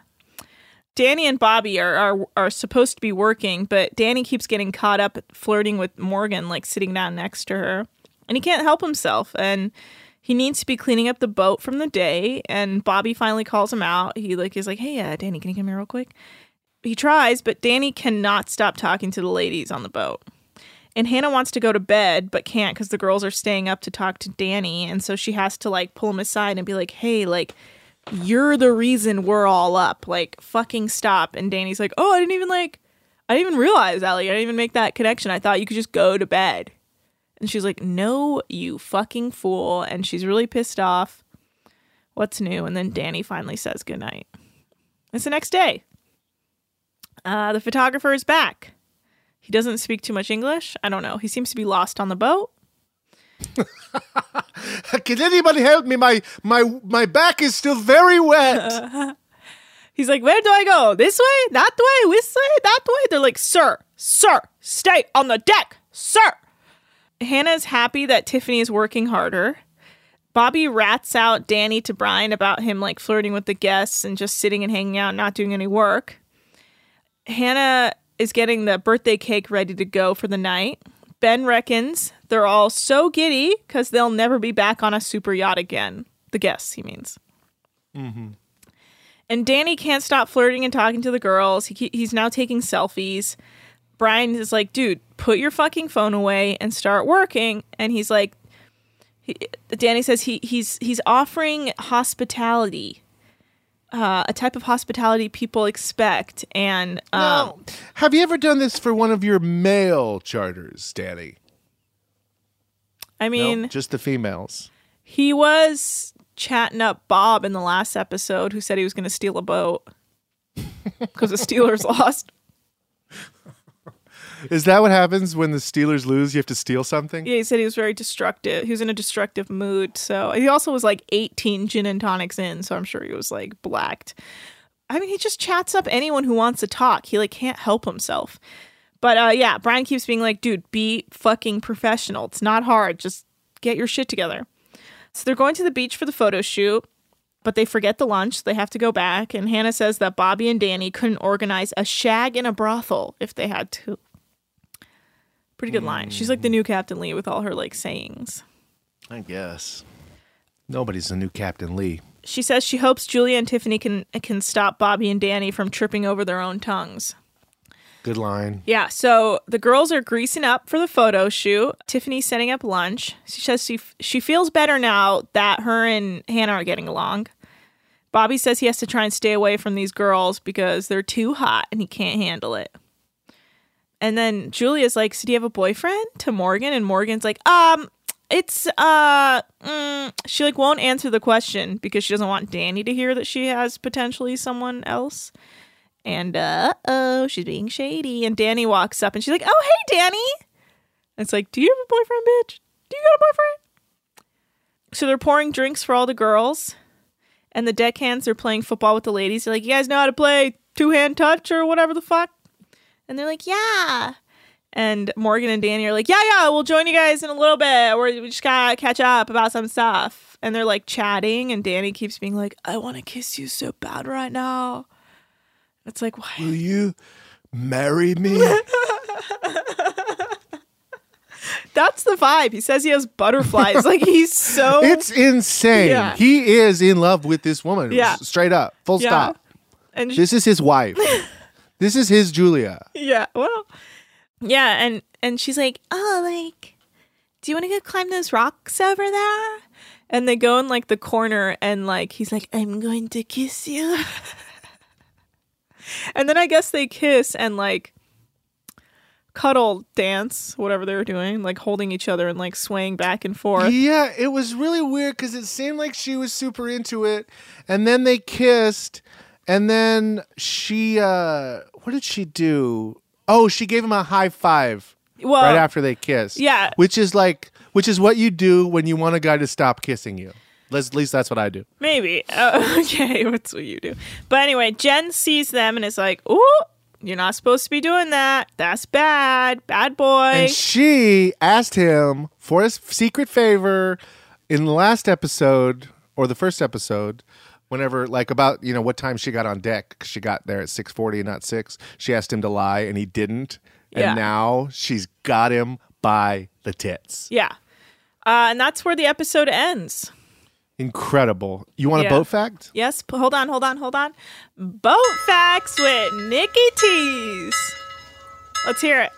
Danny and Bobby are, are are supposed to be working, but Danny keeps getting caught up flirting with Morgan, like sitting down next to her. And he can't help himself. And he needs to be cleaning up the boat from the day. And Bobby finally calls him out. He like is like, Hey, uh, Danny, can you come here real quick? He tries, but Danny cannot stop talking to the ladies on the boat. And Hannah wants to go to bed, but can't because the girls are staying up to talk to Danny. And so she has to like pull him aside and be like, hey, like, you're the reason we're all up. Like, fucking stop. And Danny's like, oh, I didn't even like, I didn't even realize, Ellie. I didn't even make that connection. I thought you could just go to bed. And she's like, no, you fucking fool. And she's really pissed off. What's new? And then Danny finally says goodnight. It's the next day. Uh, the photographer is back. He doesn't speak too much English. I don't know. He seems to be lost on the boat. Can anybody help me? My my my back is still very wet. He's like, Where do I go? This way? That way? This way? That way? They're like, Sir, sir, stay on the deck, sir. Hannah's happy that Tiffany is working harder. Bobby rats out Danny to Brian about him like flirting with the guests and just sitting and hanging out, not doing any work. Hannah is getting the birthday cake ready to go for the night. Ben reckons they're all so giddy because they'll never be back on a super yacht again. The guests, he means. Mm-hmm. And Danny can't stop flirting and talking to the girls. He, he's now taking selfies. Brian is like, dude, put your fucking phone away and start working. And he's like, he, Danny says he he's he's offering hospitality, uh, a type of hospitality people expect. And um, Now, have you ever done this for one of your male charters, Danny? I mean, no, just the females. he was chatting up Bob in the last episode, who said he was going to steal a boat because the Steelers lost. Is that what happens when the Steelers lose? You have to steal something. Yeah, he said he was very destructive. He was in a destructive mood. So he also was like 18 gin and tonics in. So I'm sure he was like blacked. I mean, he just chats up anyone who wants to talk. He like can't help himself. But uh, yeah, Brian keeps being like, dude, be fucking professional. It's not hard. Just get your shit together. So they're going to the beach for the photo shoot, but they forget the lunch. They have to go back. And Hannah says that Bobby and Danny couldn't organize a shag in a brothel if they had to. Pretty good line. She's like the new Captain Lee with all her like sayings. I guess. Nobody's the new Captain Lee. She says she hopes Julia and Tiffany can can stop Bobby and Danny from tripping over their own tongues. Good line. Yeah, so the girls are greasing up for the photo shoot. Tiffany's setting up lunch. She says she she feels better now that her and Hannah are getting along. Bobby says he has to try and stay away from these girls because they're too hot and he can't handle it. And then Julia's like, "So do you have a boyfriend?" to Morgan, and Morgan's like, "Um, it's uh." Mm. She like won't answer the question because she doesn't want Danny to hear that she has potentially someone else. And uh oh, she's being shady. And Danny walks up and she's like, "Oh hey, Danny." And it's like, "Do you have a boyfriend, bitch? Do you got a boyfriend?" So they're pouring drinks for all the girls, and the deckhands are playing football with the ladies. They're like, "You guys know how to play two hand touch or whatever the fuck?" And they're like, yeah. And Morgan and Danny are like, yeah, yeah, we'll join you guys in a little bit. We're, we just gotta catch up about some stuff. And they're like chatting, and Danny keeps being like, I wanna kiss you so bad right now. It's like, why? Will you marry me? That's the vibe. He says he has butterflies. like he's so. it's insane. Yeah. He is in love with this woman. Yeah. Straight up. Full Yeah. stop. And This is his wife. this is his Julia. yeah, well, yeah, and and she's like, oh, like, do you want to go climb those rocks over there? And they go in like the corner, and like he's like, I'm going to kiss you. and then I guess they kiss and like cuddle dance, whatever they were doing, like holding each other and like swaying back and forth. Yeah, it was really weird because it seemed like she was super into it, and then they kissed, and then she, uh what did she do? Oh, she gave him a high five Well, right after they kissed. yeah. which is like, which is what you do when you want a guy to stop kissing you. Let's, at least that's what I do. Maybe. Okay, what's what you do? But anyway, Jen sees them and is like, "Ooh, you're not supposed to be doing that. That's bad. Bad boy." And she asked him for a secret favor in the last episode or the first episode. Whenever, like, about you know what time she got on deck, she got there at six forty, and not six. She asked him to lie, and he didn't. And Yeah. now she's got him by the tits. yeah. Uh, and that's where the episode ends. Incredible. You want Yeah. a boat fact? Yes. Hold on. Hold on. Hold on. Boat facts with Nikki Tees. Let's hear it.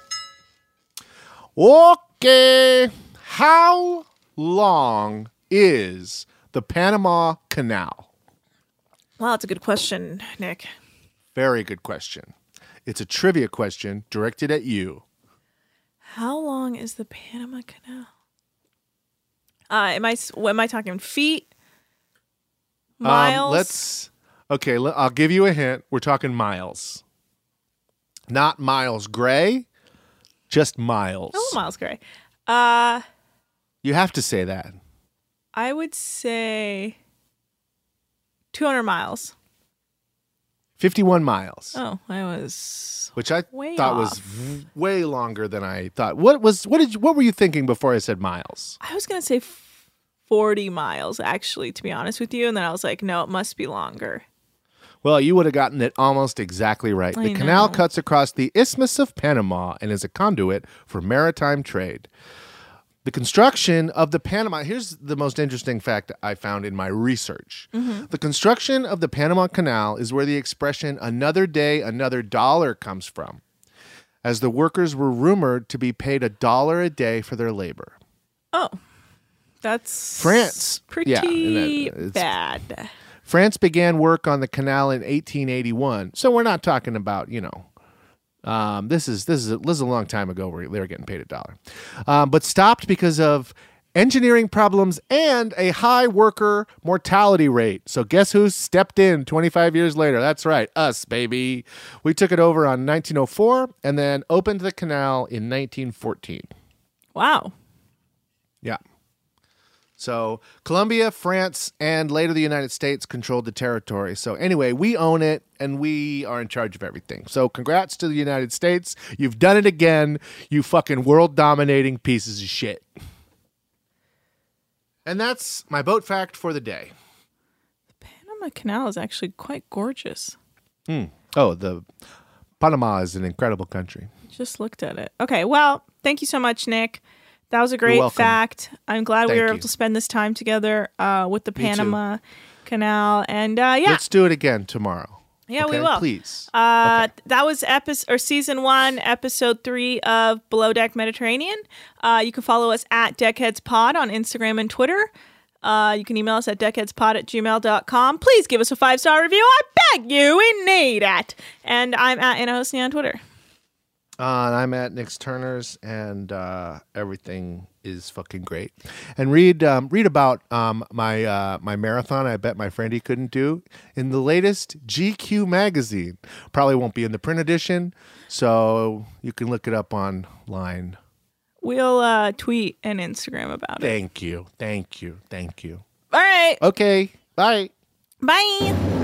Okay. How long is the Panama Canal? Well, that's a good question, Nick. Very good question. It's a trivia question directed at you. How long is the Panama Canal? Uh, am I what am I talking feet? Miles? Um, let's. Okay, le- I'll give you a hint. We're talking miles. Not Miles Gray, just miles. Oh, Miles Gray. Uh, You have to say that. I would say 200 miles. 51 miles, Oh, I was which I thought was off. v- way longer than I thought. What was what did you, what were you thinking before I said miles? I was gonna say 40 miles actually, to be honest with you, and then I was like, no, it must be longer. Well, you would have gotten it almost exactly right. The canal cuts across the Isthmus of Panama and is a conduit for maritime trade. The construction of the Panama, here's the most interesting fact I found in my research. Mm-hmm. The construction of the Panama Canal is where the expression another day, another dollar comes from, as the workers were rumored to be paid a dollar a day for their labor. Oh, that's France. pretty Yeah, that- uh, it's- bad. France began work on the canal in 1881. So we're not talking about, you know, um, this is this is a, this is a long time ago where they were getting paid a dollar, um, but stopped because of engineering problems and a high worker mortality rate. So guess who stepped in 25 years later? That's right, us, baby. We took it over on 1904 and then opened the canal in 1914. Wow. Yeah. So Colombia, France, and later the United States controlled the territory. So anyway, we own it and we are in charge of everything. So congrats to the United States. You've done it again, you fucking world dominating pieces of shit. And that's my boat fact for the day. The Panama Canal is actually quite gorgeous. Hmm. Oh, the Panama is an incredible country. Just looked at it. Okay, well, thank you so much, Nick. That was a great fact. I'm glad we Thank were you. able to spend this time together uh, with the Me too. Panama Canal. And uh, yeah, Let's do it again tomorrow. yeah, we will. Please. Uh, That was episode or season one, episode three of Below Deck Mediterranean. Uh, you can follow us at Deckheads Pod on Instagram and Twitter. Uh, you can email us at deckheadspod at gmail.com. Please give us a five star review. I beg you. We need it. And I'm at Anna Hossnieh on Twitter. Uh, and I'm at Nick's Turner's, and uh, everything is fucking great. And read um, read about um, my uh, my marathon. I bet my friend he couldn't do in the latest GQ magazine. Probably won't be in the print edition, so you can look it up online. We'll uh, tweet and Instagram about it. Thank you, thank you, thank you. All right. Okay, bye. Bye.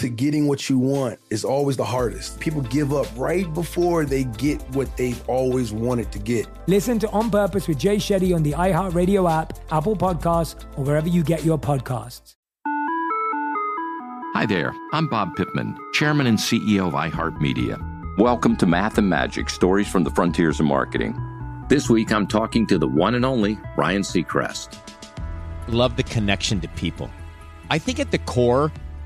to getting what you want is always the hardest. People give up right before they get what they've always wanted to get. Listen to On Purpose with Jay Shetty on the iHeartRadio app, Apple Podcasts, or wherever you get your podcasts. Hi there, I'm Bob Pittman, Chairman and CEO of iHeartMedia. Welcome to Math and Magic Stories from the Frontiers of Marketing. This week I'm talking to the one and only Ryan Seacrest. love the connection to people. I think at the core,